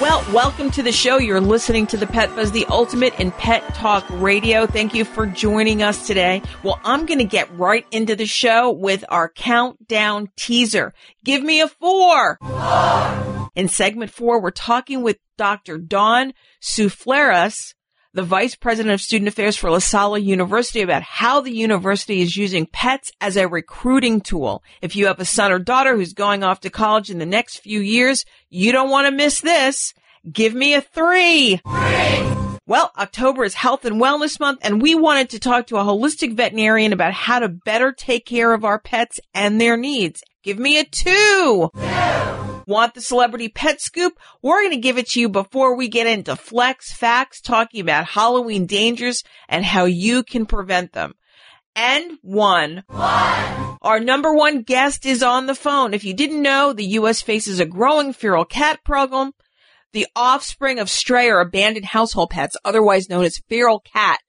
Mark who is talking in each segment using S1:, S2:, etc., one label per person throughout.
S1: Well, welcome to the show. You're listening to the Pet Buzz, the ultimate in pet talk radio. Thank you for joining us today. Well, I'm going to get right into the show with our countdown teaser. Give me a four. In segment four, we're talking with Dr. Dawn Soufleris, the Vice President of Student Affairs for La Salle University about how the university is using pets as a recruiting tool. If you have a son or daughter who's going off to college in the next few years, you don't want to miss this. Give me a three. Well, October is Health and Wellness Month, and we wanted to talk to a holistic veterinarian about how to better take care of our pets and their needs. Give me a two. Want the celebrity pet scoop? We're going to give it to you before we get into flex facts, talking about Halloween dangers and how you can prevent them. And one. Our number one guest is on the phone. If you didn't know, the U.S. faces a growing feral cat problem. The offspring of stray or abandoned household pets, otherwise known as feral cat,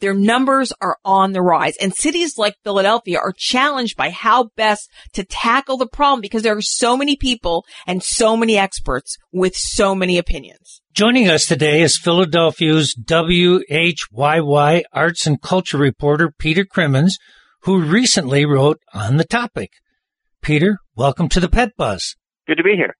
S1: their numbers are on the rise and cities like Philadelphia are challenged by how best to tackle the problem because there are so many people and so many experts with so many opinions.
S2: Joining us today is Philadelphia's WHYY arts and culture reporter Peter Crimmins, who recently wrote on the topic. Peter, welcome to the Pet Buzz.
S3: Good to be here.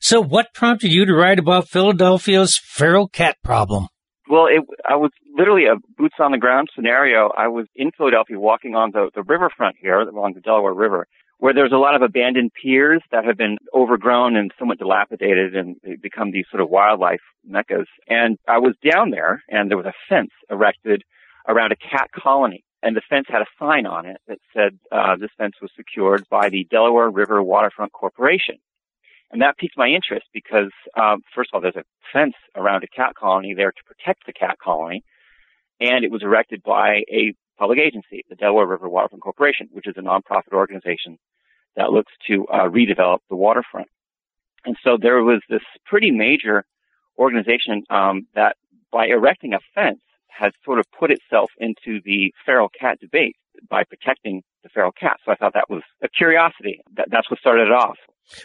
S2: So, what prompted you to write about Philadelphia's feral cat problem?
S3: Well, it, I was literally a boots on the ground scenario. I was in Philadelphia walking on the, the riverfront here along the Delaware River where there's a lot of abandoned piers that have been overgrown and somewhat dilapidated and become these sort of wildlife meccas. And I was down there and there was a fence erected around a cat colony. And the fence had a sign on it that said, uh, this fence was secured by the Delaware River Waterfront Corporation. And that piqued my interest because, um, first of all, there's a fence around a cat colony there to protect the cat colony. And it was erected by a public agency, the Delaware River Waterfront Corporation, which is a nonprofit organization that looks to uh, redevelop the waterfront. And so there was this pretty major organization um, that, by erecting a fence, has sort of put itself into the feral cat debate by protecting the feral cat. So I thought that was a curiosity. That, that's what started it off.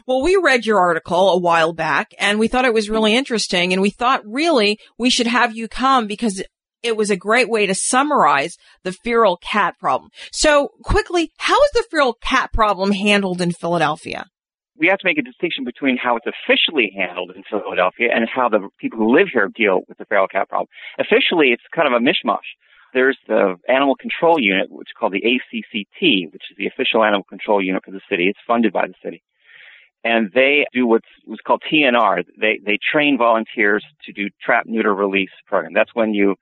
S1: Well, we read your article a while back and we thought it was really interesting and we thought really we should have you come because it was a great way to summarize the feral cat problem. So quickly, how is the feral cat problem handled in Philadelphia?
S3: We have to make a distinction between how it's officially handled in Philadelphia and how the people who live here deal with the feral cat problem. Officially, it's kind of a mishmash. There's the Animal Control Unit, which is called the ACCT, which is the official animal control unit for the city. It's funded by the city and they do what's, what's called TNR. They they train volunteers to do trap, neuter, release program. That's when you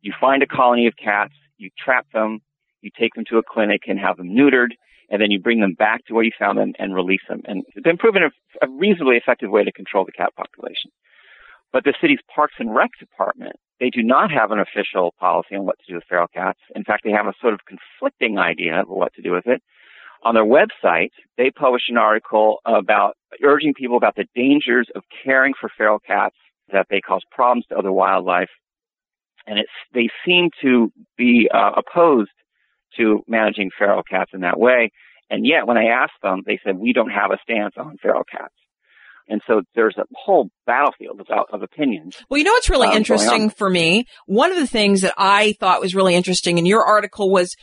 S3: you find a colony of cats, you trap them, you take them to a clinic and have them neutered, and then you bring them back to where you found them and release them. And it's been proven a, a reasonably effective way to control the cat population. But the city's Parks and Rec department, they do not have an official policy on what to do with feral cats. In fact, they have a sort of conflicting idea of what to do with it on their website, they published an article about urging people about the dangers of caring for feral cats, that they cause problems to other wildlife. And it's, they seem to be uh, opposed to managing feral cats in that way. And yet, when I asked them, they said, we don't have a stance on feral cats. And so there's a whole battlefield of, of opinions.
S1: Well, you know what's really
S3: um,
S1: interesting for me? One of the things that I thought was really interesting in your article was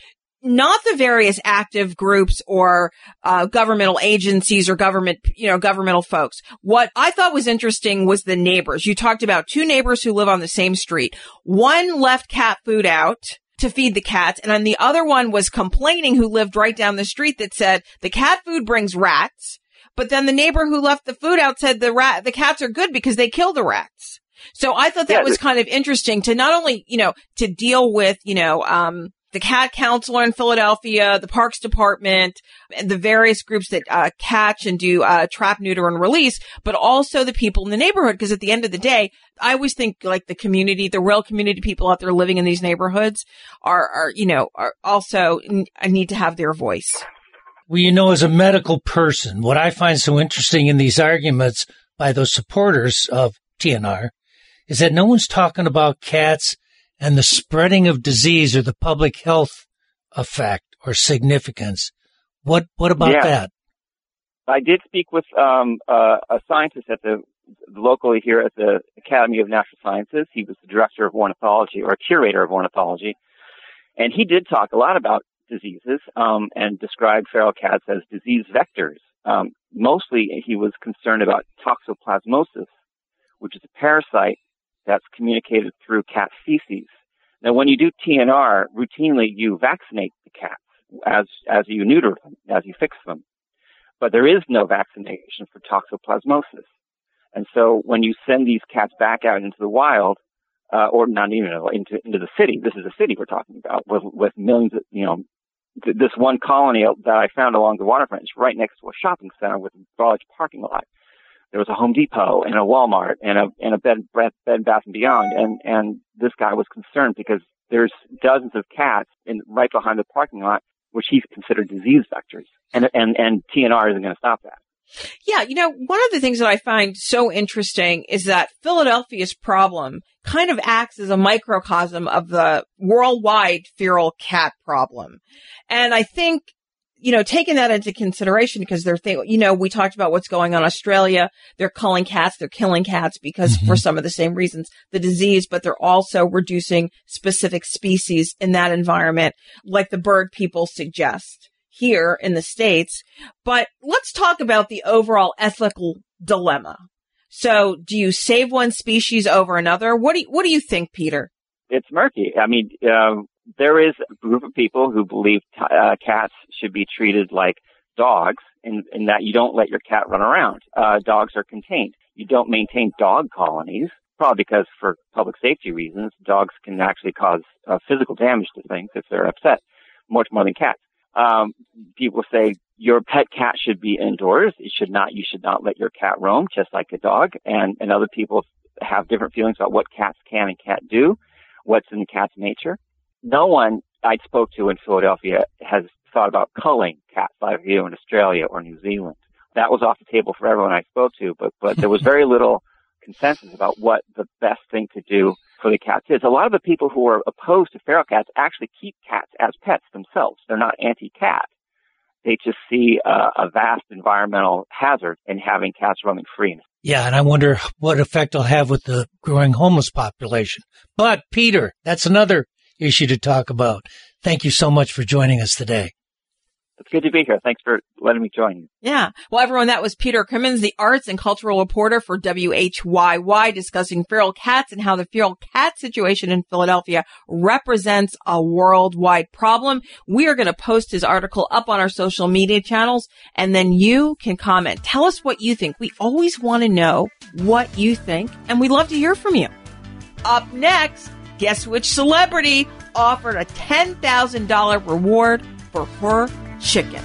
S1: not the various active groups or uh, governmental agencies or government, you know, governmental folks. What I thought was interesting was the neighbors. You talked about two neighbors who live on the same street. One left cat food out to feed the cats, and then the other one was complaining who lived right down the street that said the cat food brings rats. But then the neighbor who left the food out said the rat, the cats are good because they kill the rats. So I thought that
S3: Yeah,
S1: was kind of interesting to not only, you know, to deal with, you know, um, the cat counselor in Philadelphia, the parks department, and the various groups that uh, catch and do uh, trap, neuter, and release, but also the people in the neighborhood. Because at the end of the day, I always think like the community, the real community people out there living in these neighborhoods are, are you know, are also I need to have their voice.
S2: Well, you know, as a medical person, what I find so interesting in these arguments by those supporters of TNR is that no one's talking about cats and the spreading of disease or the public health effect or significance. What what about
S3: yeah.
S2: that?
S3: I did speak with um, uh, a scientist at the locally here at the Academy of Natural Sciences. He was the director of ornithology or curator of ornithology, and he did talk a lot about diseases um, and described feral cats as disease vectors. Um, mostly, he was concerned about toxoplasmosis, which is a parasite that's communicated through cat feces. Now, when you do TNR, routinely you vaccinate the cats as, as you neuter them, as you fix them. But there is no vaccination for toxoplasmosis. And so when you send these cats back out into the wild, uh, or not even into, into the city, this is a city we're talking about with, with millions of, you know, th- this one colony that I found along the waterfront is right next to a shopping center with a large parking lot there was a Home Depot and a Walmart and a and a Bed Bed, bed Bath and Beyond, and and this guy was concerned because there's dozens of cats in right behind the parking lot, which he considered disease vectors, and and and TNR isn't going to stop that.
S1: Yeah, you know, one of the things that I find so interesting is that Philadelphia's problem kind of acts as a microcosm of the worldwide feral cat problem. And I think you know, taking that into consideration because they're thinking, you know, we talked about what's going on in Australia. They're culling cats. They're killing cats because mm-hmm. for some of the same reasons, the disease, but they're also reducing specific species in that environment, like the bird people suggest here in the States. But let's talk about the overall ethical dilemma. So do you save one species over another? What do you, what do you think, Peter?
S3: It's murky. I mean, uh, there is a group of people who believe t- uh, cats should be treated like dogs in, in that you don't let your cat run around. Uh, dogs are contained. You don't maintain dog colonies, probably because for public safety reasons, dogs can actually cause uh, physical damage to things if they're upset, much more than cats. Um, people say your pet cat should be indoors. It should not, you should not let your cat roam just like a dog. And, and other people have different feelings about what cats can and can't do, what's in the cat's nature no one I spoke to in Philadelphia has thought about culling cats like you in Australia or New Zealand. That was off the table for everyone I spoke to, but, but there was very little consensus about what the best thing to do for the cats is. A lot of the people who are opposed to feral cats actually keep cats as pets themselves. They're not anti-cat. They just see a, a vast environmental hazard in having cats roaming free.
S2: Yeah, and I wonder what effect it'll have with the growing homeless population. But Peter, that's another issue to talk about. Thank you so much for joining us today.
S3: It's good to be here. Thanks for letting me join you.
S1: Yeah. Well, everyone, that was Peter Crimmins, the arts and cultural reporter for WHYY, discussing feral cats and how the feral cat situation in Philadelphia represents a worldwide problem. We are going to post his article up on our social media channels and then you can comment. Tell us what you think. We always want to know what you think and we love to hear from you. Up next, Guess which celebrity offered a $10,000 reward for her chicken?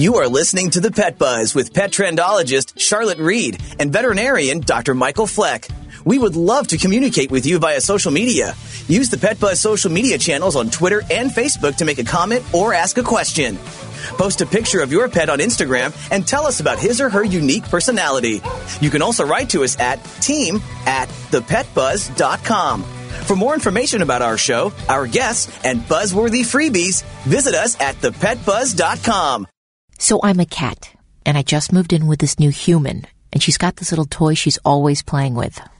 S4: You are listening to the Pet Buzz with pet trendologist Charlotte Reed and veterinarian Dr. Michael Fleck. We would love to communicate with you via social media. Use the Pet Buzz social media channels on Twitter and Facebook to make a comment or ask a question. Post a picture of your pet on Instagram and tell us about his or her unique personality. You can also write to us at team at thepetbuzz.com. For more information about our show, our guests, and buzzworthy freebies, visit us at thepetbuzz.com.
S5: So I'm a cat, and I just moved in with this new human, and she's got this little toy she's always playing with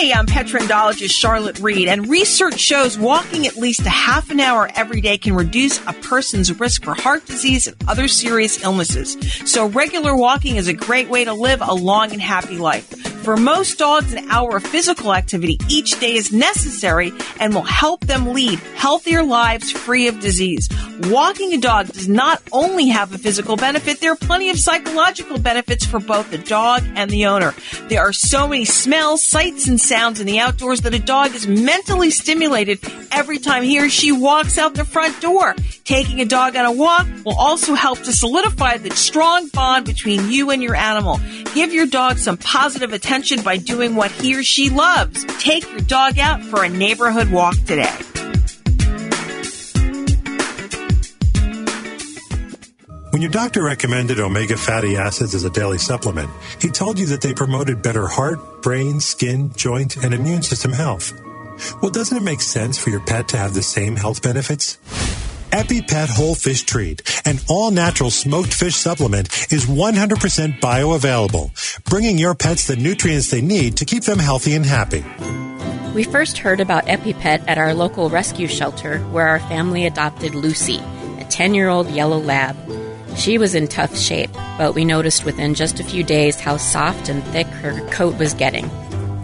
S1: Hey, I'm petrendologist Charlotte Reed, and research shows walking at least a half an hour every day can reduce a person's risk for heart disease and other serious illnesses. So regular walking is a great way to live a long and happy life. For most dogs, an hour of physical activity each day is necessary and will help them lead healthier lives free of disease. Walking a dog does not only have a physical benefit, there are plenty of psychological benefits for both the dog and the owner. There are so many smells, sights, and sounds in the outdoors that a dog is mentally stimulated every time he or she walks out the front door. Taking a dog on a walk will also help to solidify the strong bond between you and your animal. Give your dog some positive attention by doing what he or she loves. Take your dog out for a neighborhood walk today.
S6: When your doctor recommended omega fatty acids as a daily supplement, he told you that they promoted better heart, brain, skin, joint, and immune system health. Well, doesn't it make sense for your pet to have the same health benefits? EpiPet Whole Fish Treat, an all natural smoked fish supplement, is 100% bioavailable, bringing your pets the nutrients they need to keep them healthy and happy.
S7: We first heard about EpiPet at our local rescue shelter where our family adopted Lucy, a 10 year old yellow lab. She was in tough shape, but we noticed within just a few days how soft and thick her coat was getting.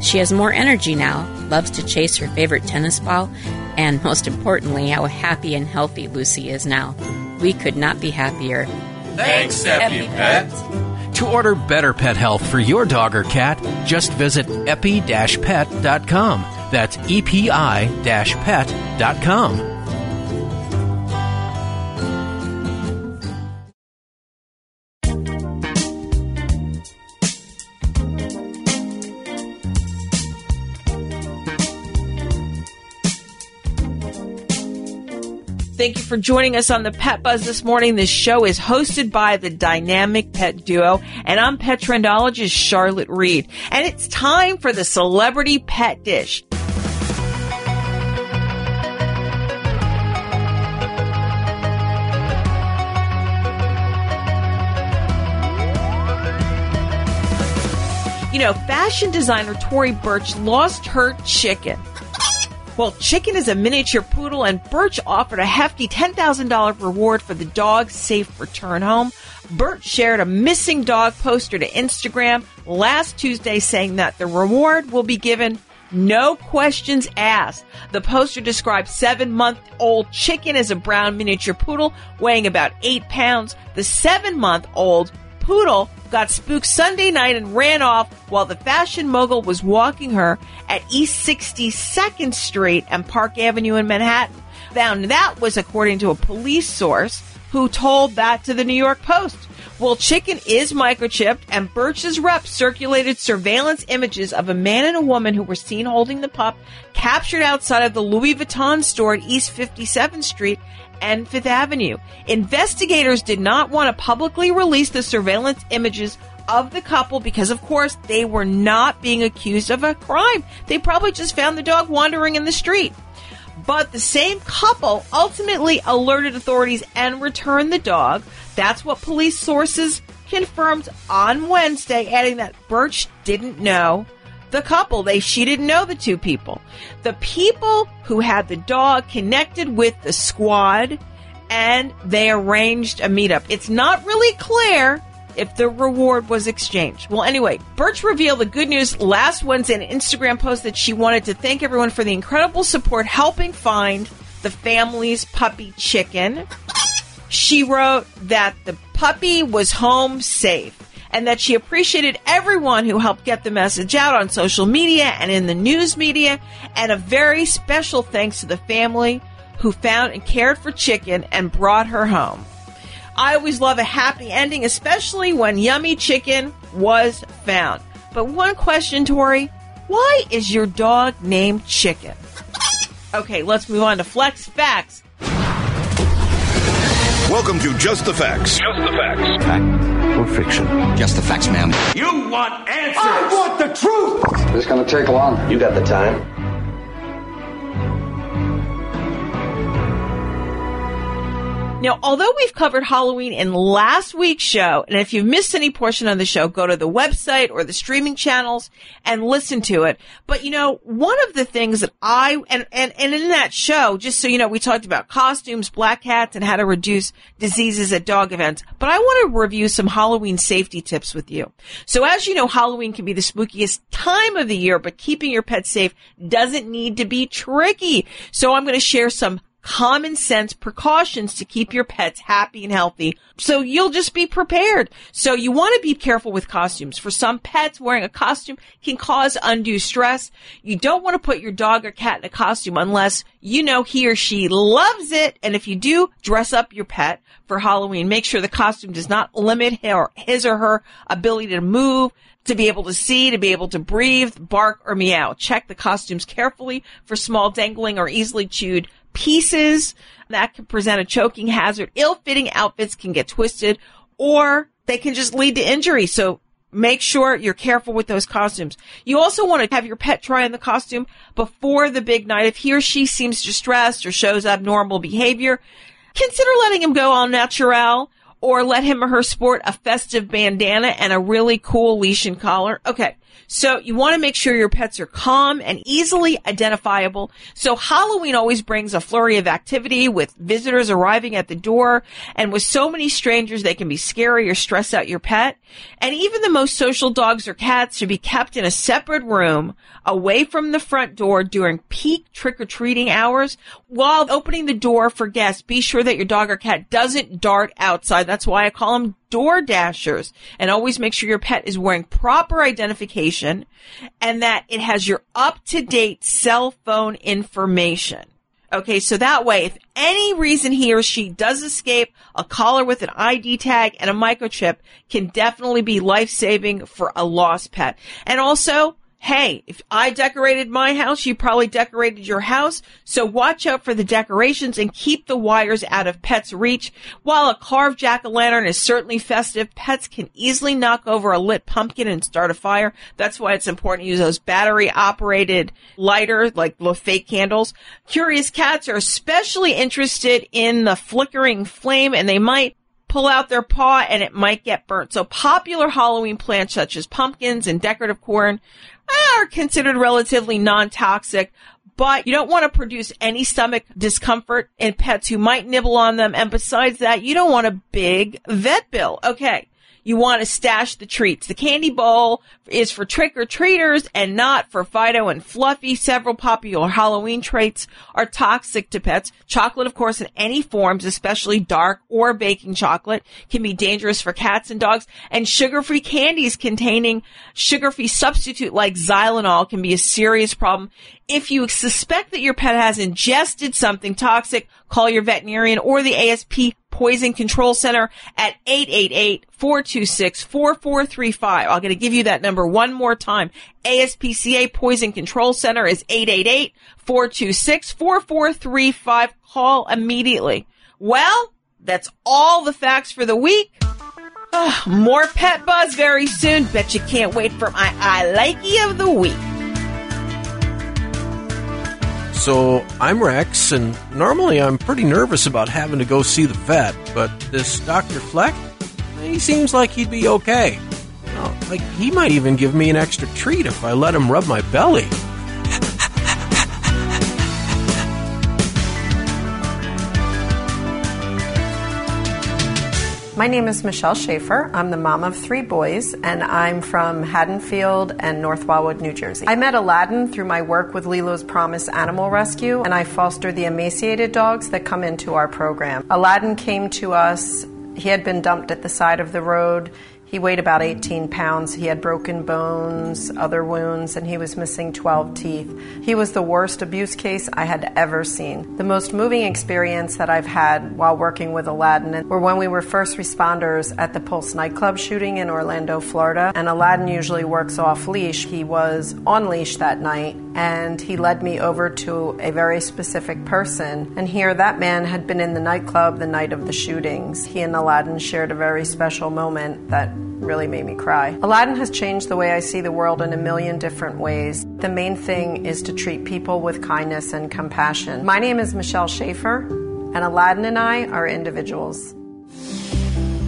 S7: She has more energy now, loves to chase her favorite tennis ball, and most importantly, how happy and healthy Lucy is now. We could not be happier.
S8: Thanks, EpiPet. To order better pet health for your dog or cat, just visit epi-pet.com. That's epi-pet.com.
S1: You for joining us on the Pet Buzz this morning. This show is hosted by the dynamic pet duo, and I'm pet trendologist Charlotte Reed. And it's time for the celebrity pet dish. You know, fashion designer Tory Burch lost her chicken. Well, Chicken is a miniature poodle, and Burch offered a hefty $10,000 reward for the dog's safe return home. Burch shared a missing dog poster to Instagram last Tuesday saying that the reward will be given no questions asked. The poster describes seven month old chicken as a brown miniature poodle weighing about eight pounds. The seven month old poodle got spooked Sunday night and ran off while the fashion mogul was walking her at East 62nd Street and Park Avenue in Manhattan. Found that was according to a police source who told that to the New York Post. Well, Chicken is microchipped, and Burch's rep circulated surveillance images of a man and a woman who were seen holding the pup, captured outside of the Louis Vuitton store at East 57th Street and Fifth Avenue. Investigators did not want to publicly release the surveillance images of the couple because, of course, they were not being accused of a crime. They probably just found the dog wandering in the street. But the same couple ultimately alerted authorities and returned the dog. That's what police sources confirmed on Wednesday, adding that Burch didn't know the couple. They she didn't know the two people. The people who had the dog connected with the squad and they arranged a meetup. It's not really clear if the reward was exchanged. Well, anyway, Burch revealed the good news last Wednesday in an Instagram post that she wanted to thank everyone for the incredible support helping find the family's puppy chicken. She wrote that the puppy was home safe and that she appreciated everyone who helped get the message out on social media and in the news media, and a very special thanks to the family who found and cared for Chicken and brought her home. I always love a happy ending, especially when yummy chicken was found. But one question, Tory why is your dog named Chicken? Okay, let's move on to Flex Facts.
S9: Welcome to Just the Facts.
S10: Just the Facts. Fact or fiction?
S11: Just the facts, ma'am.
S10: You want answers!
S12: I want the truth!
S13: This is going to take long.
S14: You got the time?
S1: Now, although we've covered Halloween in last week's show, and if you've missed any portion of the show, go to the website or the streaming channels and listen to it. But you know, one of the things that I, and, and, and in that show, just so you know, we talked about costumes, black hats, and how to reduce diseases at dog events. But I want to review some Halloween safety tips with you. So as you know, Halloween can be the spookiest time of the year, but keeping your pet safe doesn't need to be tricky. So I'm going to share some common sense precautions to keep your pets happy and healthy. So you'll just be prepared. So you want to be careful with costumes. For some pets, wearing a costume can cause undue stress. You don't want to put your dog or cat in a costume unless you know he or she loves it. And if you do dress up your pet for Halloween, make sure the costume does not limit his or her ability to move, to be able to see, to be able to breathe, bark, or meow. Check the costumes carefully for small dangling or easily chewed pieces that can present a choking hazard. Ill-fitting outfits can get twisted or they can just lead to injury. So make sure you're careful with those costumes. You also want to have your pet try on the costume before the big night. If he or she seems distressed or shows abnormal behavior, consider letting him go all natural or let him or her sport a festive bandana and a really cool leash and collar. Okay. So you want to make sure your pets are calm and easily identifiable. So Halloween always brings a flurry of activity with visitors arriving at the door and with so many strangers, they can be scary or stress out your pet. And even the most social dogs or cats should be kept in a separate room away from the front door during peak trick-or-treating hours. While opening the door for guests, be sure that your dog or cat doesn't dart outside. That's why I call them door dashers and always make sure your pet is wearing proper identification and that it has your up to date cell phone information. Okay, so that way, if any reason he or she does escape, a collar with an ID tag and a microchip can definitely be life saving for a lost pet. And also, hey, if I decorated my house, you probably decorated your house. So watch out for the decorations and keep the wires out of pets' reach. While a carved jack-o'-lantern is certainly festive, pets can easily knock over a lit pumpkin and start a fire. That's why it's important to use those battery operated lighters, like the fake candles. Curious cats are especially interested in the flickering flame and they might pull out their paw and it might get burnt. So popular Halloween plants such as pumpkins and decorative corn are considered relatively non-toxic, but you don't want to produce any stomach discomfort in pets who might nibble on them. And besides that, you don't want a big vet bill. Okay you want to stash the treats. The candy bowl is for trick or treaters and not for Fido and Fluffy. Several popular Halloween treats are toxic to pets. Chocolate, of course, in any forms, especially dark or baking chocolate, can be dangerous for cats and dogs. And sugar-free candies containing sugar-free substitute like xylitol can be a serious problem. If you suspect that your pet has ingested something toxic, call your veterinarian or the ASP Poison Control Center at 888-426-4435. I'm going to give you that number one more time. ASPCA Poison Control Center is 888-426-4435. Call immediately. Well, that's all the facts for the week. Oh, more pet buzz very soon. Bet you can't wait for my I likey of the week.
S8: So I'm Rex, and normally I'm pretty nervous about having to go see the vet, but this Dr. Fleck, he seems like he'd be okay. like, he might even give me an extra treat if I let him rub my belly.
S11: My name is Michelle Schaefer. I'm the mom of three boys, and I'm from Haddonfield and North Wildwood, New Jersey. I met Aladdin through my work with Lilo's Promise Animal Rescue, and I foster the emaciated dogs that come into our program. Aladdin came to us. He had been dumped at the side of the road. He weighed about 18 pounds. He had broken bones, other wounds, and he was missing 12 teeth. He was the worst abuse case I had ever seen. The most moving experience that I've had while working with Aladdin were when we were first responders at the Pulse nightclub shooting in Orlando, Florida. And Aladdin usually works off leash. He was on leash that night, and he led me over to a very specific person. And here, that man had been in the nightclub the night of the shootings. He and Aladdin shared a very special moment that really made me cry. Aladdin has changed the way I see the world in a million different ways. The main thing is to treat people with kindness and compassion. My name is Michelle Schaefer. and Aladdin and I are individuals.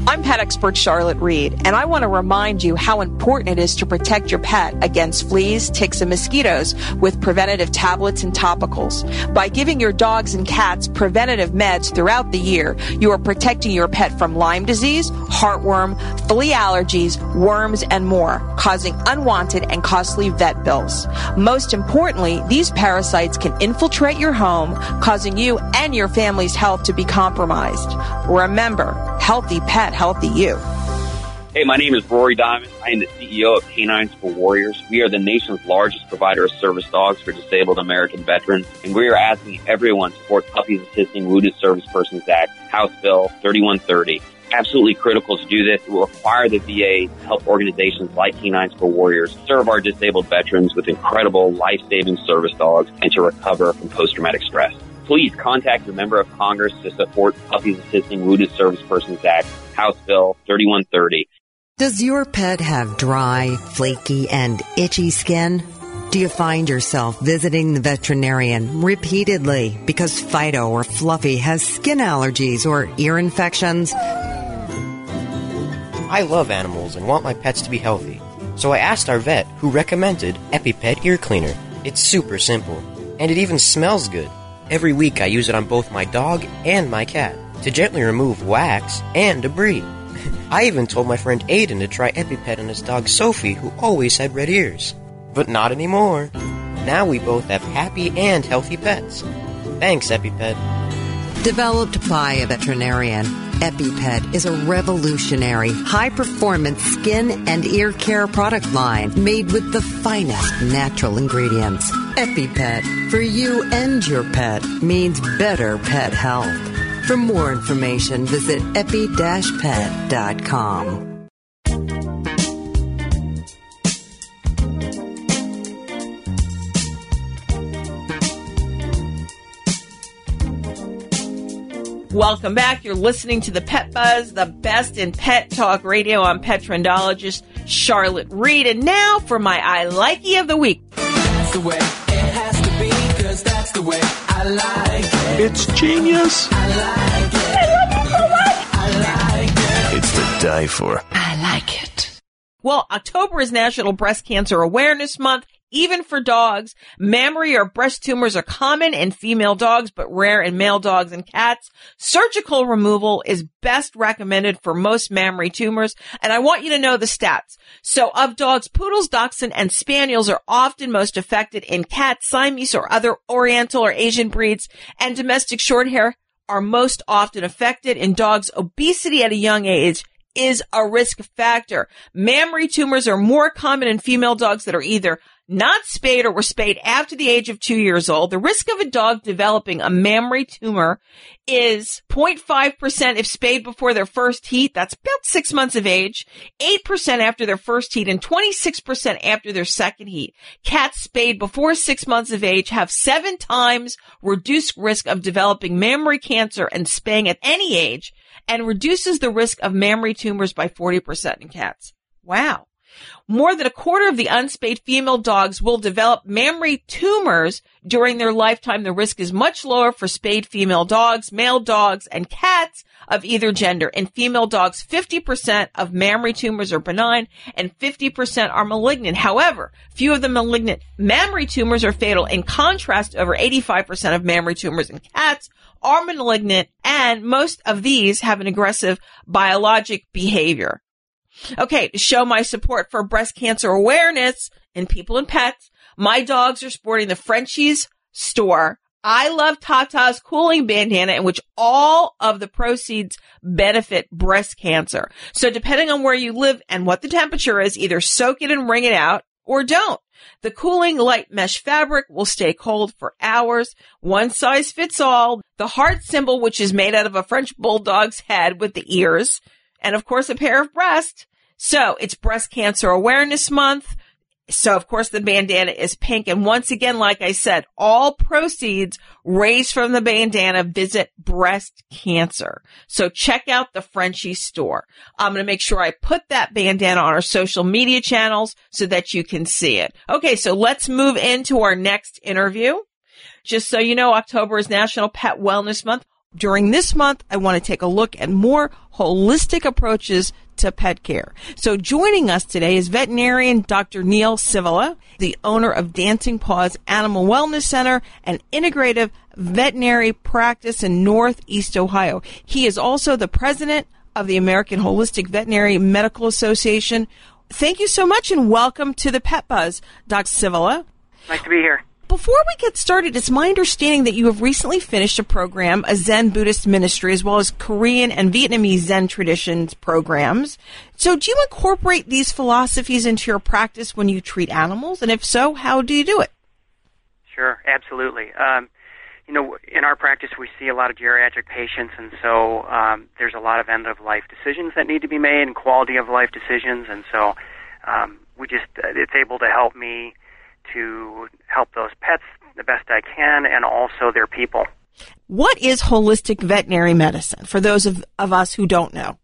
S1: I'm pet expert Charlotte Reed, and I want to remind you how important it is to protect your pet against fleas, ticks, and mosquitoes with preventative tablets and topicals. By giving your dogs and cats preventative meds throughout the year, you are protecting your pet from Lyme disease, heartworm, flea allergies, worms, and more, causing unwanted and costly vet bills. Most importantly, these parasites can infiltrate your home, causing you and your family's health to be compromised. Remember, healthy pet, healthy you.
S12: Hey, my name is Rory Diamond. I am the CEO of K9s for Warriors. We are the nation's largest provider of service dogs for disabled American veterans, and we are asking everyone to support Puppies Assisting Wounded Service Persons Act, House Bill 3130. Absolutely critical to do this. It will require the VA to help organizations like K9s for Warriors serve our disabled veterans with incredible life-saving service dogs and to recover from post-traumatic stress please contact your member of Congress to support Puppies Assisting Wounded Service Persons Act, House Bill 3130.
S13: Does your pet have dry, flaky, and itchy skin? Do you find yourself visiting the veterinarian repeatedly because Fido or Fluffy has skin allergies or ear infections?
S14: I love animals and want my pets to be healthy. So I asked our vet who recommended EpiPet Ear Cleaner. It's super simple, and it even smells good. Every week I use it on both my dog and my cat to gently remove wax and debris. I even told my friend Aiden to try EpiPet on his dog Sophie, who always had red ears. But not anymore. Now we both have happy and healthy pets. Thanks, EpiPet.
S13: Developed by a veterinarian, EpiPet is a revolutionary, high performance skin and ear care product line made with the finest natural ingredients. EpiPet, for you and your pet, means better pet health. For more information, visit epi-pet.com.
S1: Welcome back. You're listening to the Pet Buzz, the best in pet talk radio. I'm pet trendologist Charlotte Reed. And now for my I Likey of the Week.
S15: Cause that's the way I like it.
S9: It's genius.
S15: I like it. I like it.
S9: It's to die for.
S1: I like it. Well, October is National Breast Cancer Awareness Month. Even for dogs, mammary or breast tumors are common in female dogs, but rare in male dogs and cats. Surgical removal is best recommended for most mammary tumors. And I want you to know the stats. So of dogs, poodles, dachshund, and spaniels are often most affected in cats, Siamese or other oriental or Asian breeds, and domestic short hair are most often affected in dogs. Obesity at a young age is a risk factor. Mammary tumors are more common in female dogs that are either not spayed or were spayed after the age of two years old. The risk of a dog developing a mammary tumor is 0.5% if spayed before their first heat. That's about six months of age, 8% after their first heat, and 26% after their second heat. Cats spayed before six months of age have seven times reduced risk of developing mammary cancer and spaying at any age and reduces the risk of mammary tumors by 40% in cats. Wow. More than a quarter of the unspayed female dogs will develop mammary tumors during their lifetime. The risk is much lower for spayed female dogs, male dogs, and cats of either gender. In female dogs, 50% of mammary tumors are benign and 50% are malignant. However, few of the malignant mammary tumors are fatal. In contrast, over 85% of mammary tumors in cats are malignant and most of these have an aggressive biologic behavior. Okay, to show my support for breast cancer awareness in people and pets, my dogs are sporting the Frenchies store. I love Tata's cooling bandana in which all of the proceeds benefit breast cancer. So depending on where you live and what the temperature is, either soak it and wring it out or don't. The cooling light mesh fabric will stay cold for hours. One size fits all. The heart symbol, which is made out of a French bulldog's head with the ears, and of course a pair of breasts. So it's breast cancer awareness month. So of course the bandana is pink. And once again, like I said, all proceeds raised from the bandana visit breast cancer. So check out the Frenchie store. I'm going to make sure I put that bandana on our social media channels so that you can see it. Okay. So let's move into our next interview. Just so you know, October is National Pet Wellness Month. During this month, I want to take a look at more holistic approaches to pet care. So joining us today is veterinarian Dr. Neal Sivula, the owner of Dancing Paws Animal Wellness Center, an integrative veterinary practice in Northeast Ohio. He is also the president of the American Holistic Veterinary Medical Association. Thank you so much and welcome to the Pet Buzz, Dr. Sivula.
S16: Nice to be here.
S1: Before we get started, it's my understanding that you have recently finished a program, a Zen Buddhist ministry, as well as Korean and Vietnamese Zen traditions programs. So do you incorporate these philosophies into your practice when you treat animals? And if so, how do you do it?
S16: Sure, absolutely. Um, you know, in our practice, we see a lot of geriatric patients, and so um, there's a lot of end of life decisions that need to be made and quality of life decisions, and so um, we just it's able to help me to help those pets the best I can and also their people.
S1: What is holistic veterinary medicine for those of, of us who don't know?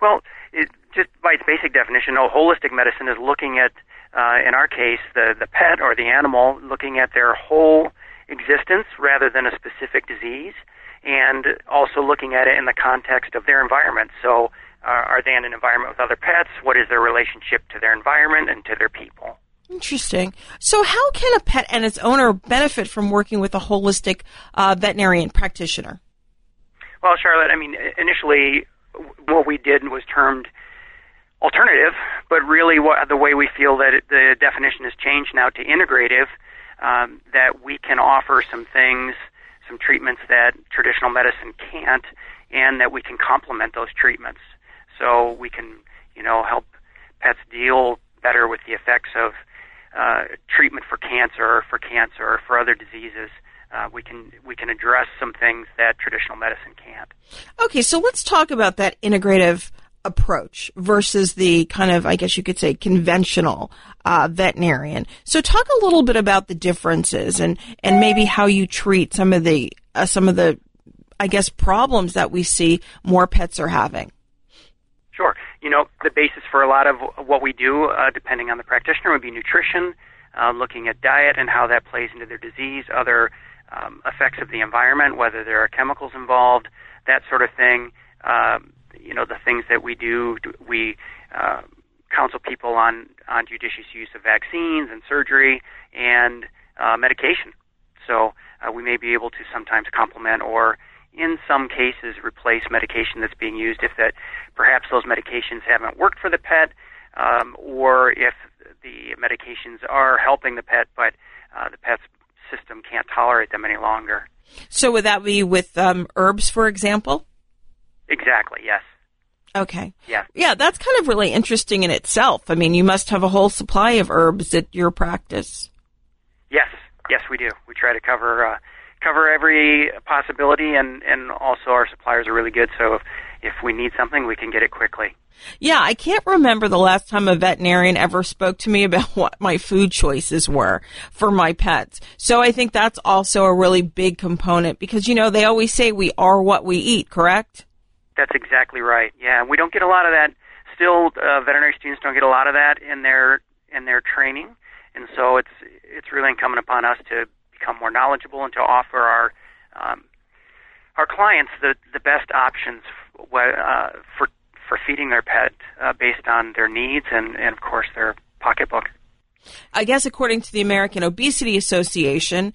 S16: Well, it, just by its basic definition, no, holistic medicine is looking at, uh, in our case, the, the pet or the animal, looking at their whole existence rather than a specific disease, and also looking at it in the context of their environment. So, uh, are they in an environment with other pets? What is their relationship to their environment and to their people?
S1: Interesting. So, how can a pet and its owner benefit from working with a holistic uh, veterinarian practitioner?
S16: Well, Charlotte, I mean, initially, what we did was termed alternative, but really, what, the way we feel that it, the definition has changed now to integrative, um, that we can offer some things, some treatments that traditional medicine can't, and that we can complement those treatments. So we can, you know, help pets deal better with the effects of uh, treatment for cancer or for cancer or for other diseases. Uh, we can we can address some things that traditional medicine can't.
S1: Okay, so let's talk about that integrative approach versus the kind of I guess you could say conventional uh, veterinarian. So talk a little bit about the differences and and maybe how you treat some of the uh, some of the I guess problems that we see more pets are having.
S16: You know, the basis for a lot of what we do, uh, depending on the practitioner, would be nutrition, uh, looking at diet and how that plays into their disease, other um, effects of the environment, whether there are chemicals involved, that sort of thing. Um, you know, the things that we do, we uh, counsel people on, on judicious use of vaccines and surgery and uh, medication. So uh, we may be able to sometimes complement or in some cases replace medication that's being used if that perhaps those medications haven't worked for the pet um, or if the medications are helping the pet but uh, the pet's system can't tolerate them any longer.
S1: So would that be with um, herbs, for example?
S16: Exactly. Yes.
S1: Okay.
S16: Yeah.
S1: Yeah, that's kind of really interesting in itself. I mean, you must have a whole supply of herbs at your practice.
S16: Yes. Yes, we do. We try to cover uh, cover every possibility, and and also our suppliers are really good. So if if we need something, we can get it quickly.
S1: Yeah, I can't remember the last time a veterinarian ever spoke to me about what my food choices were for my pets. So I think that's also a really big component because you know they always say we are what we eat, correct?
S16: That's exactly right. Yeah, we don't get a lot of that. Still, uh, veterinary students don't get a lot of that in their in their training, and so it's it's really incumbent upon us to become more knowledgeable and to offer our um, our clients the the best options uh, for for feeding their pet uh, based on their needs and, and of course their pocketbook.
S1: I guess according to the American Obesity Association,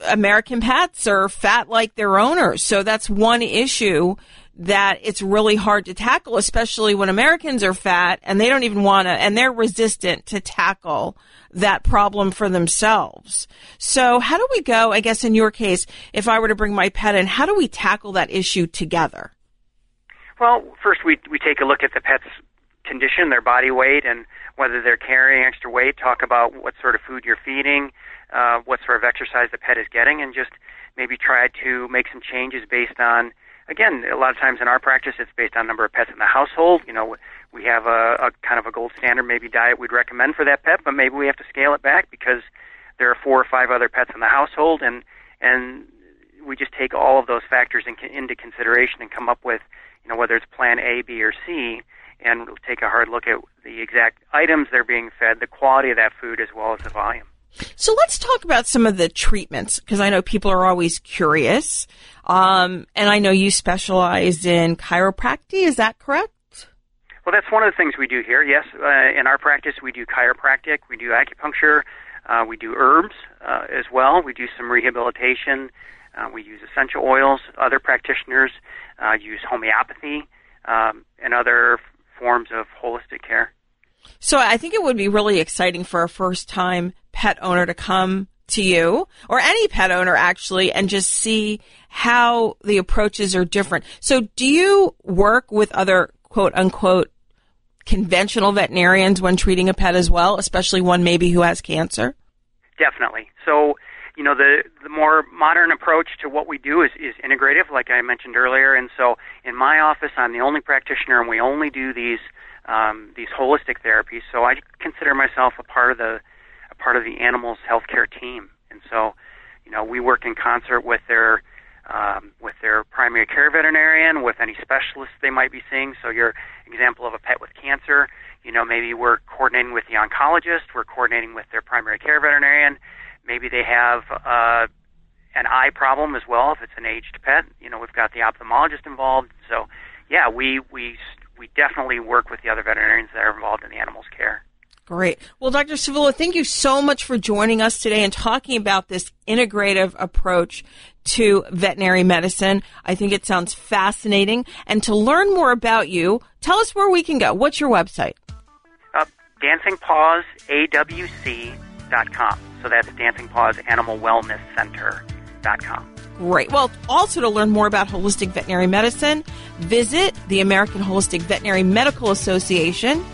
S1: American pets are fat like their owners. So that's one issue that it's really hard to tackle, especially when Americans are fat and they don't even want to, and they're resistant to tackle that problem for themselves. So how do we go, I guess in your case, if I were to bring my pet in, how do we tackle that issue together?
S16: Well, first we, we take a look at the pet's condition, their body weight, and whether they're carrying extra weight, talk about what sort of food you're feeding, uh, what sort of exercise the pet is getting, and just maybe try to make some changes based on again, a lot of times in our practice, it's based on number of pets in the household. You know, we have a, a kind of a gold standard maybe diet we'd recommend for that pet, but maybe we have to scale it back because there are four or five other pets in the household, and and we just take all of those factors in, into consideration and come up with, you know, whether it's Plan A, B, or C, and take a hard look at the exact items they're being fed, the quality of that food, as well as the volume.
S1: So let's talk about some of the treatments because I know people are always curious. Um, and I know you specialize in chiropractic. Is that correct?
S16: Well, that's one of the things we do here. Yes, uh, in our practice, we do chiropractic, we do acupuncture, uh, we do herbs uh, as well. We do some rehabilitation. Uh, we use essential oils. Other practitioners uh, use homeopathy um, and other forms of holistic care.
S1: So I think it would be really exciting for a first time pet owner to come to you or any pet owner actually and just see how the approaches are different. So do you work with other quote unquote conventional veterinarians when treating a pet as well, especially one maybe who has cancer?
S16: Definitely. So, you know, the the more modern approach to what we do is is integrative, like I mentioned earlier. And so, in my office, I'm the only practitioner, and we only do these um, these holistic therapies. So, I consider myself a part of the a part of the animals healthcare team. And so, you know, we work in concert with their um, with their primary care veterinarian, with any specialists they might be seeing. So your example of a pet with cancer, you know, maybe we're coordinating with the oncologist, we're coordinating with their primary care veterinarian. Maybe they have uh, an eye problem as well if it's an aged pet. You know, we've got the ophthalmologist involved. So, yeah, we we we definitely work with the other veterinarians that are involved in the animal's care.
S1: Great. Well, Dr. Sivula, thank you so much for joining us today and talking about this integrative approach to veterinary medicine. I think it sounds fascinating. And to learn more about you, tell us where we can go. What's your website?
S16: Uh, DancingPawsAWC.com. So that's Dancing Paws Animal Wellness Center.com.
S1: Great. Well, also to learn more about holistic veterinary medicine, visit the American Holistic Veterinary Medical Association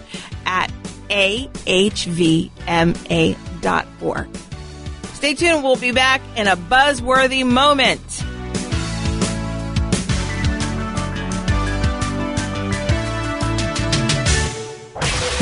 S1: at ahvma.org. Stay tuned. We'll be back in a buzzworthy moment.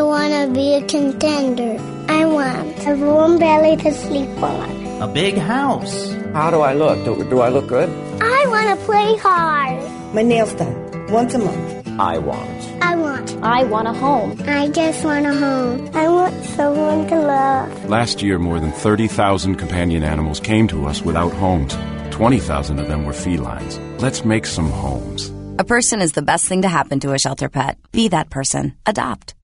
S17: want to be a contender. I want a warm belly to sleep on.
S18: A big house.
S19: How do I look? Do, do I look good?
S17: I want to play hard.
S20: My nails done once a month.
S19: I want.
S17: I want.
S21: I want a home.
S17: I just want a home. I want someone to love.
S22: Last year, more than 30,000 companion animals came to us without homes. 20,000 of them were felines. Let's make some homes.
S23: A person is the best thing to happen to a shelter pet. Be that person. Adopt.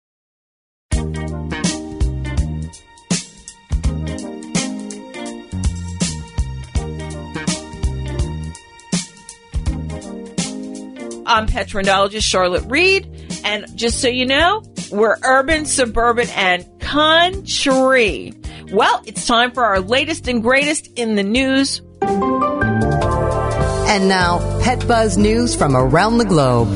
S1: I'm pet trendologist Charlotte Reed, and just so you know, we're urban, suburban, and country. Well, it's time for our latest and greatest in the news.
S13: And now, Pet Buzz News from around the globe.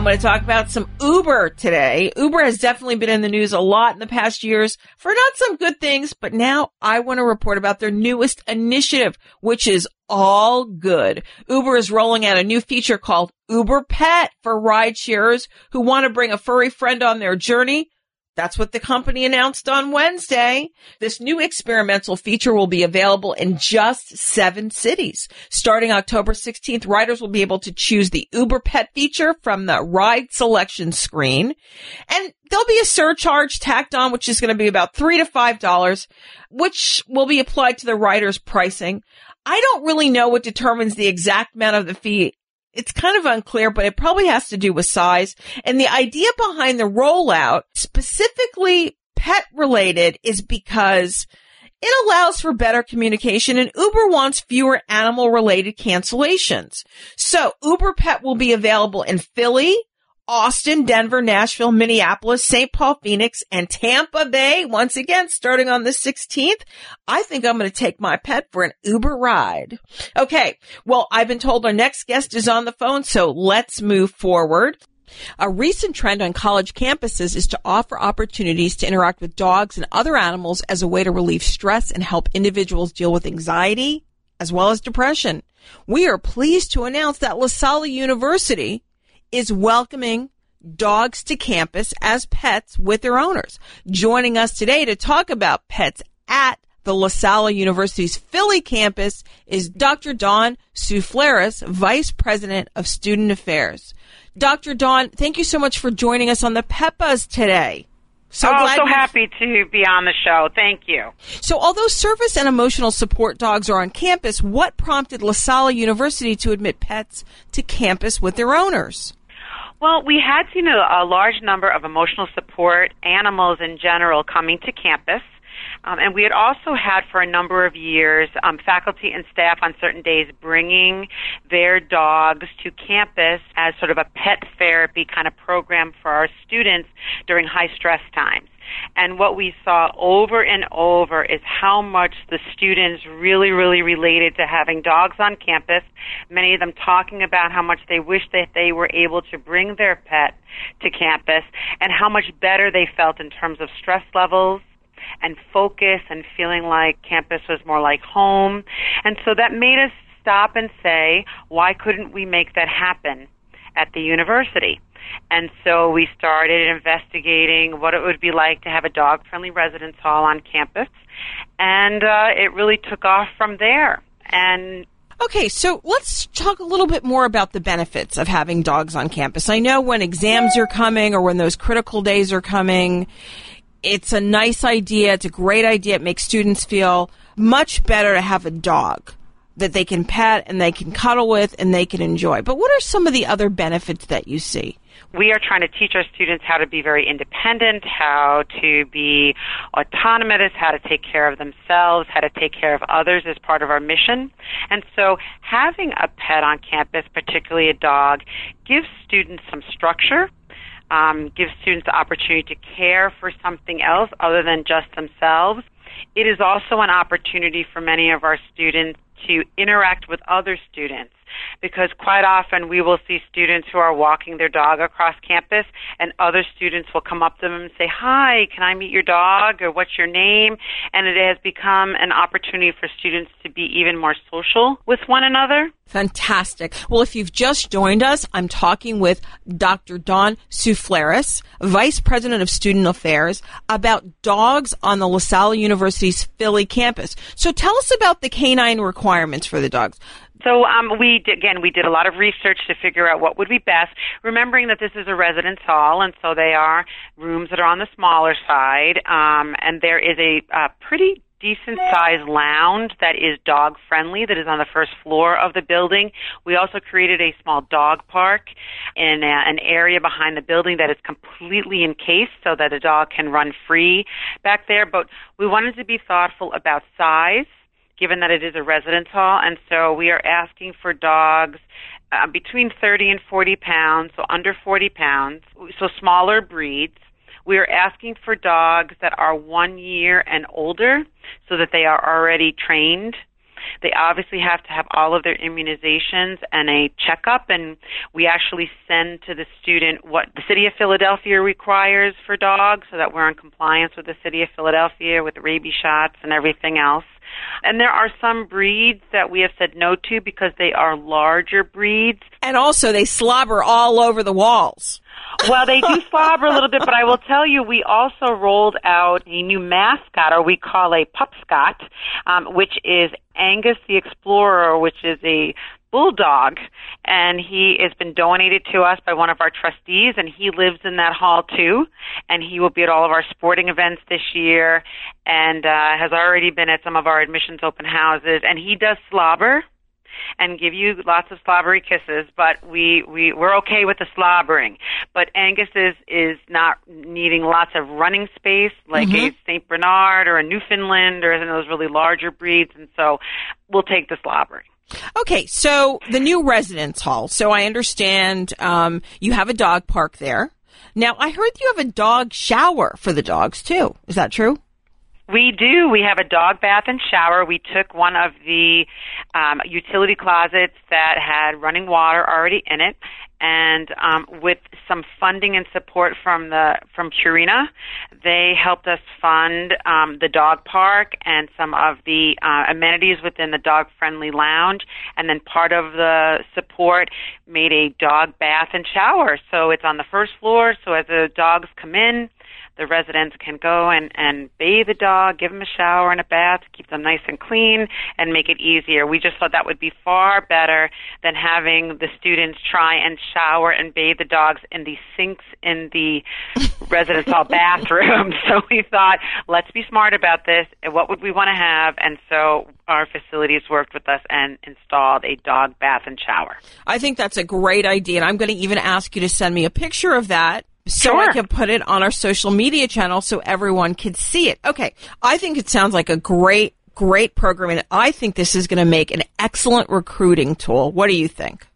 S1: I'm going to talk about some Uber today. Uber has definitely been in the news a lot in the past years for not some good things, but now I want to report about their newest initiative, which is all good. Uber is rolling out a new feature called Uber Pet for ride sharers who want to bring a furry friend on their journey. That's what the company announced on Wednesday. This new experimental feature will be available in just seven cities. Starting October 16th, riders will be able to choose the Uber Pet feature from the ride selection screen. And there'll be a surcharge tacked on, which is going to be about three to five dollars, which will be applied to the rider's pricing. I don't really know what determines the exact amount of the fee it's kind of unclear, but it probably has to do with size. And the idea behind the rollout, specifically pet related, is because it allows for better communication and Uber wants fewer animal related cancellations. So Uber Pet will be available in Philly, Austin, Denver, Nashville, Minneapolis, St. Paul, Phoenix, and Tampa Bay. Once again, starting on the 16th, I think I'm going to take my pet for an Uber ride. Okay. Well, I've been told our next guest is on the phone, so let's move forward. A recent trend on college campuses is to offer opportunities to interact with dogs and other animals as a way to relieve stress and help individuals deal with anxiety as well as depression. We are pleased to announce that La Salle University is welcoming dogs to campus as pets with their owners. Joining us today to talk about pets at the La Salle University's Philly campus is Dr. Dawn Soufleris, Vice President of Student Affairs. Dr. Dawn, thank you so much for joining us on the Buzz today.
S24: So oh, so happy to be on the show. Thank you.
S1: So, although service and emotional support dogs are on campus, what prompted La Salle University to admit pets to campus with their owners?
S24: Well, we had seen a, a large number of emotional support animals in general coming to campus. Um, and we had also had for a number of years um, faculty and staff on certain days bringing their dogs to campus as sort of a pet therapy kind of program for our students during high stress times. And what we saw over and over is how much the students really, really related to having dogs on campus. Many of them talking about how much they wish that they were able to bring their pet to campus and how much better they felt in terms of stress levels, and focus and feeling like campus was more like home. And so that made us stop and say, why couldn't we make that happen at the university? And so we started investigating what it would be like to have a dog friendly residence hall on campus. And uh, it really took off from there. And
S1: Okay, so let's talk a little bit more about the benefits of having dogs on campus. I know when exams are coming or when those critical days are coming, it's a nice idea. It's a great idea. It makes students feel much better to have a dog that they can pet and they can cuddle with and they can enjoy. But what are some of the other benefits that you see?
S24: We are trying to teach our students how to be very independent, how to be autonomous, how to take care of themselves, how to take care of others as part of our mission. And so having a pet on campus, particularly a dog, gives students some structure um, gives students the opportunity to care for something else other than just themselves. It is also an opportunity for many of our students to interact with other students because quite often we will see students who are walking their dog across campus and other students will come up to them and say, Hi, can I meet your dog? Or what's your name? And it has become an opportunity for students to be even more social with one another.
S1: Fantastic. Well, if you've just joined us, I'm talking with Dr. Dawn Soufleris, Vice President of Student Affairs, about dogs on the La Salle University's Philly campus. So tell us about the canine requirements for the dogs.
S24: So um, we did, again we did a lot of research to figure out what would be best, remembering that this is a residence hall, and so they are rooms that are on the smaller side, um, and there is a, a pretty decent sized lounge that is dog friendly that is on the first floor of the building. We also created a small dog park in a, an area behind the building that is completely encased so that a dog can run free back there. But we wanted to be thoughtful about size given that it is a residence hall, and so we are asking for dogs uh, between 30 and 40 pounds, so under 40 pounds, so smaller breeds. We are asking for dogs that are one year and older so that they are already trained. They obviously have to have all of their immunizations and a checkup, and we actually send to the student what the city of Philadelphia requires for dogs so that we're in compliance with the city of Philadelphia with rabies shots and everything else. And there are some breeds that we have said no to because they are larger breeds.
S1: And also they slobber all over the walls.
S24: Well, they do slobber a little bit, but I will tell you, we also rolled out a new mascot, or we call a pupscot, um, which is Angus the Explorer, which is a bulldog. And he has been donated to us by one of our trustees and he lives in that hall too. And he will be at all of our sporting events this year and uh, has already been at some of our admissions open houses. And he does slobber and give you lots of slobbery kisses, but we, we, we're okay with the slobbering. But Angus is, is not needing lots of running space like mm-hmm. a St. Bernard or a Newfoundland or those really larger breeds, and so we'll take the slobbering.
S1: Okay, so the new residence hall. So I understand um, you have a dog park there. Now I heard you have a dog shower for the dogs too. Is that true?
S24: We do. We have a dog bath and shower. We took one of the um, utility closets that had running water already in it, and um, with some funding and support from the from Purina, they helped us fund um, the dog park and some of the uh, amenities within the dog friendly lounge, and then part of the support made a dog bath and shower. So it's on the first floor. So as the dogs come in the residents can go and, and bathe the dog, give them a shower and a bath, keep them nice and clean, and make it easier. We just thought that would be far better than having the students try and shower and bathe the dogs in the sinks in the residence hall bathroom. So we thought, let's be smart about this. What would we want to have? And so our facilities worked with us and installed a dog bath and shower.
S1: I think that's a great idea. And I'm going to even ask you to send me a picture of that so
S24: Sure.
S1: I can put it on our social media channel so everyone can see it. Okay. I think it sounds like a great, great program. And I think this is going to make an excellent recruiting tool. What do you think?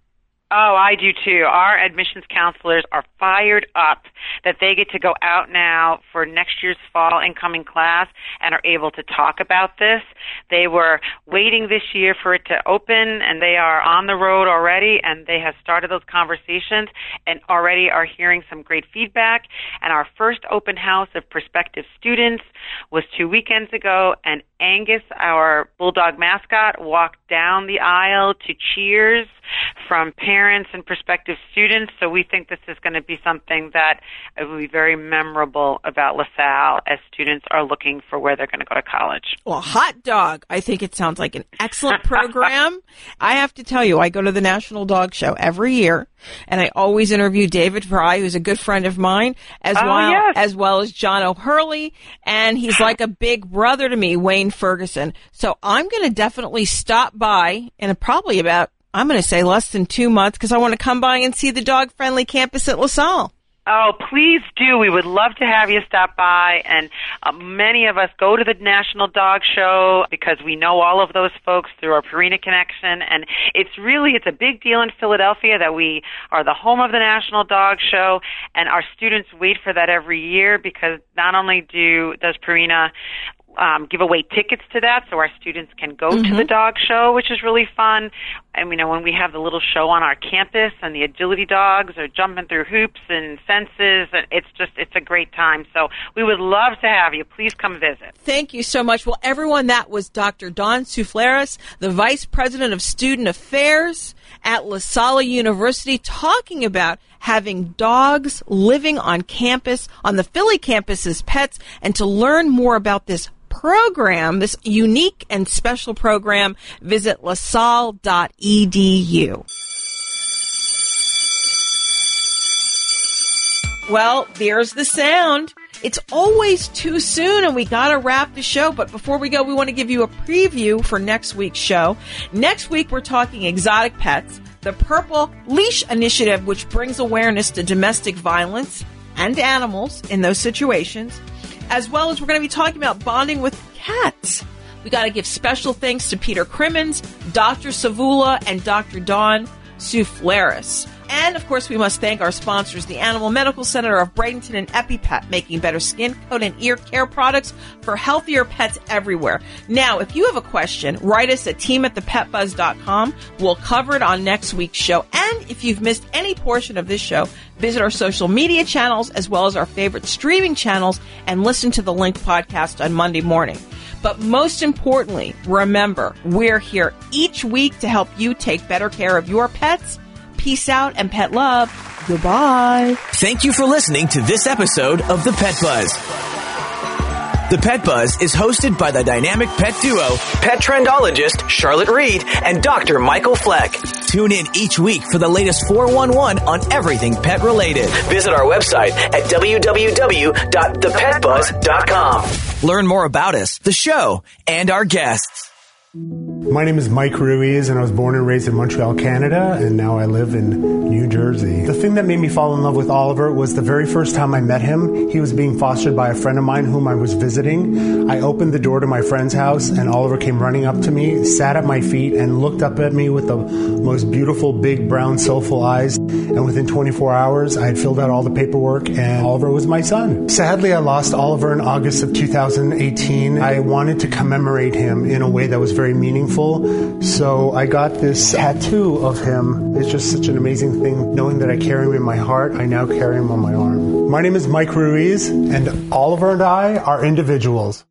S24: Oh, I do too. Our admissions counselors are fired up that they get to go out now for next year's fall incoming class and are able to talk about this. They were waiting this year for it to open and they are on the road already and they have started those conversations and already are hearing some great feedback. And our first open house of prospective students was two weekends ago and Angus, our bulldog mascot, walked down the aisle to cheers from parents and prospective students. So we think this is going to be something that will be very memorable about La Salle as students are looking for where they're going to go to college.
S1: Well, hot dog. I think it sounds like an excellent program. I have to tell you, I go to the National Dog Show every year and I always interview David Frei, who's a good friend of mine, as
S24: Oh,
S1: well,
S24: yes.
S1: as well as John O'Hurley. And he's like a big brother to me, Wayne Ferguson. So I'm going to definitely stop by in probably about, I'm going to say less than two months because I want to come by and see the dog friendly campus at La Salle.
S24: Oh, please do. We would love to have you stop by. And uh, many of us go to the National Dog Show because we know all of those folks through our Purina connection. And it's really, it's a big deal in Philadelphia that we are the home of the National Dog Show. And our students wait for that every year because not only do, does Purina um, give away tickets to that so our students can go to
S1: Mhm.
S24: the dog show, which is really fun. And you know, when we have the little show on our campus and the agility dogs are jumping through hoops and fences, and it's just it's a great time. So we would love to have you. Please come visit.
S1: Thank you so much. Well, everyone, that was Dr. Dawn Soufleris, the Vice President of Student Affairs at La Salle University, talking about having dogs living on campus, on the Philly campus as pets, and to learn more about this program, this unique and special program, visit lasalle.edu. Well, there's the sound. It's always too soon and we gotta wrap the show. But before we go, we want to give you a preview for next week's show. Next week, we're talking exotic pets, the Purple Leash Initiative, which brings awareness to domestic violence and animals in those situations, as well as we're going to be talking about bonding with cats. We got to give special thanks to Peter Crimmins, Dr. Sivula, and Dr. Dawn Soufleris. And of course, we must thank our sponsors, the Animal Medical Center of Bradenton and EpiPet, making better skin, coat, and ear care products for healthier pets everywhere. Now, if you have a question, write us at team at thepetbuzz.com. We'll cover it on next week's show. And if you've missed any portion of this show, visit our social media channels as well as our favorite streaming channels and listen to the Link podcast on Monday morning. But most importantly, remember, we're here each week to help you take better care of your pets. Peace out and pet love. Goodbye.
S25: Thank you for listening to this episode of The Pet Buzz. The Pet Buzz is hosted by the dynamic pet duo, pet trendologist Charlotte Reed and Dr. Michael Fleck. Tune in each week for the latest 411 on everything pet related. Visit our website at www.thepetbuzz.com. Learn more about us, the show, and our guests.
S26: My name is Mike Ruiz, and I was born and raised in Montreal, Canada, and now I live in New Jersey. The thing that made me fall in love with Oliver was the very first time I met him. He was being fostered by a friend of mine whom I was visiting. I opened the door to my friend's house, and Oliver came running up to me, sat at my feet, and looked up at me with the most beautiful, big, brown, soulful eyes. And within 24 hours, I had filled out all the paperwork, and Oliver was my son. Sadly, I lost Oliver in August of 2018. I wanted to commemorate him in a way that was very meaningful. So I got this tattoo of him. It's just such an amazing thing knowing that I carry him in my heart. I now carry him on my arm. My name is Mike Ruiz, and Oliver and I are individuals.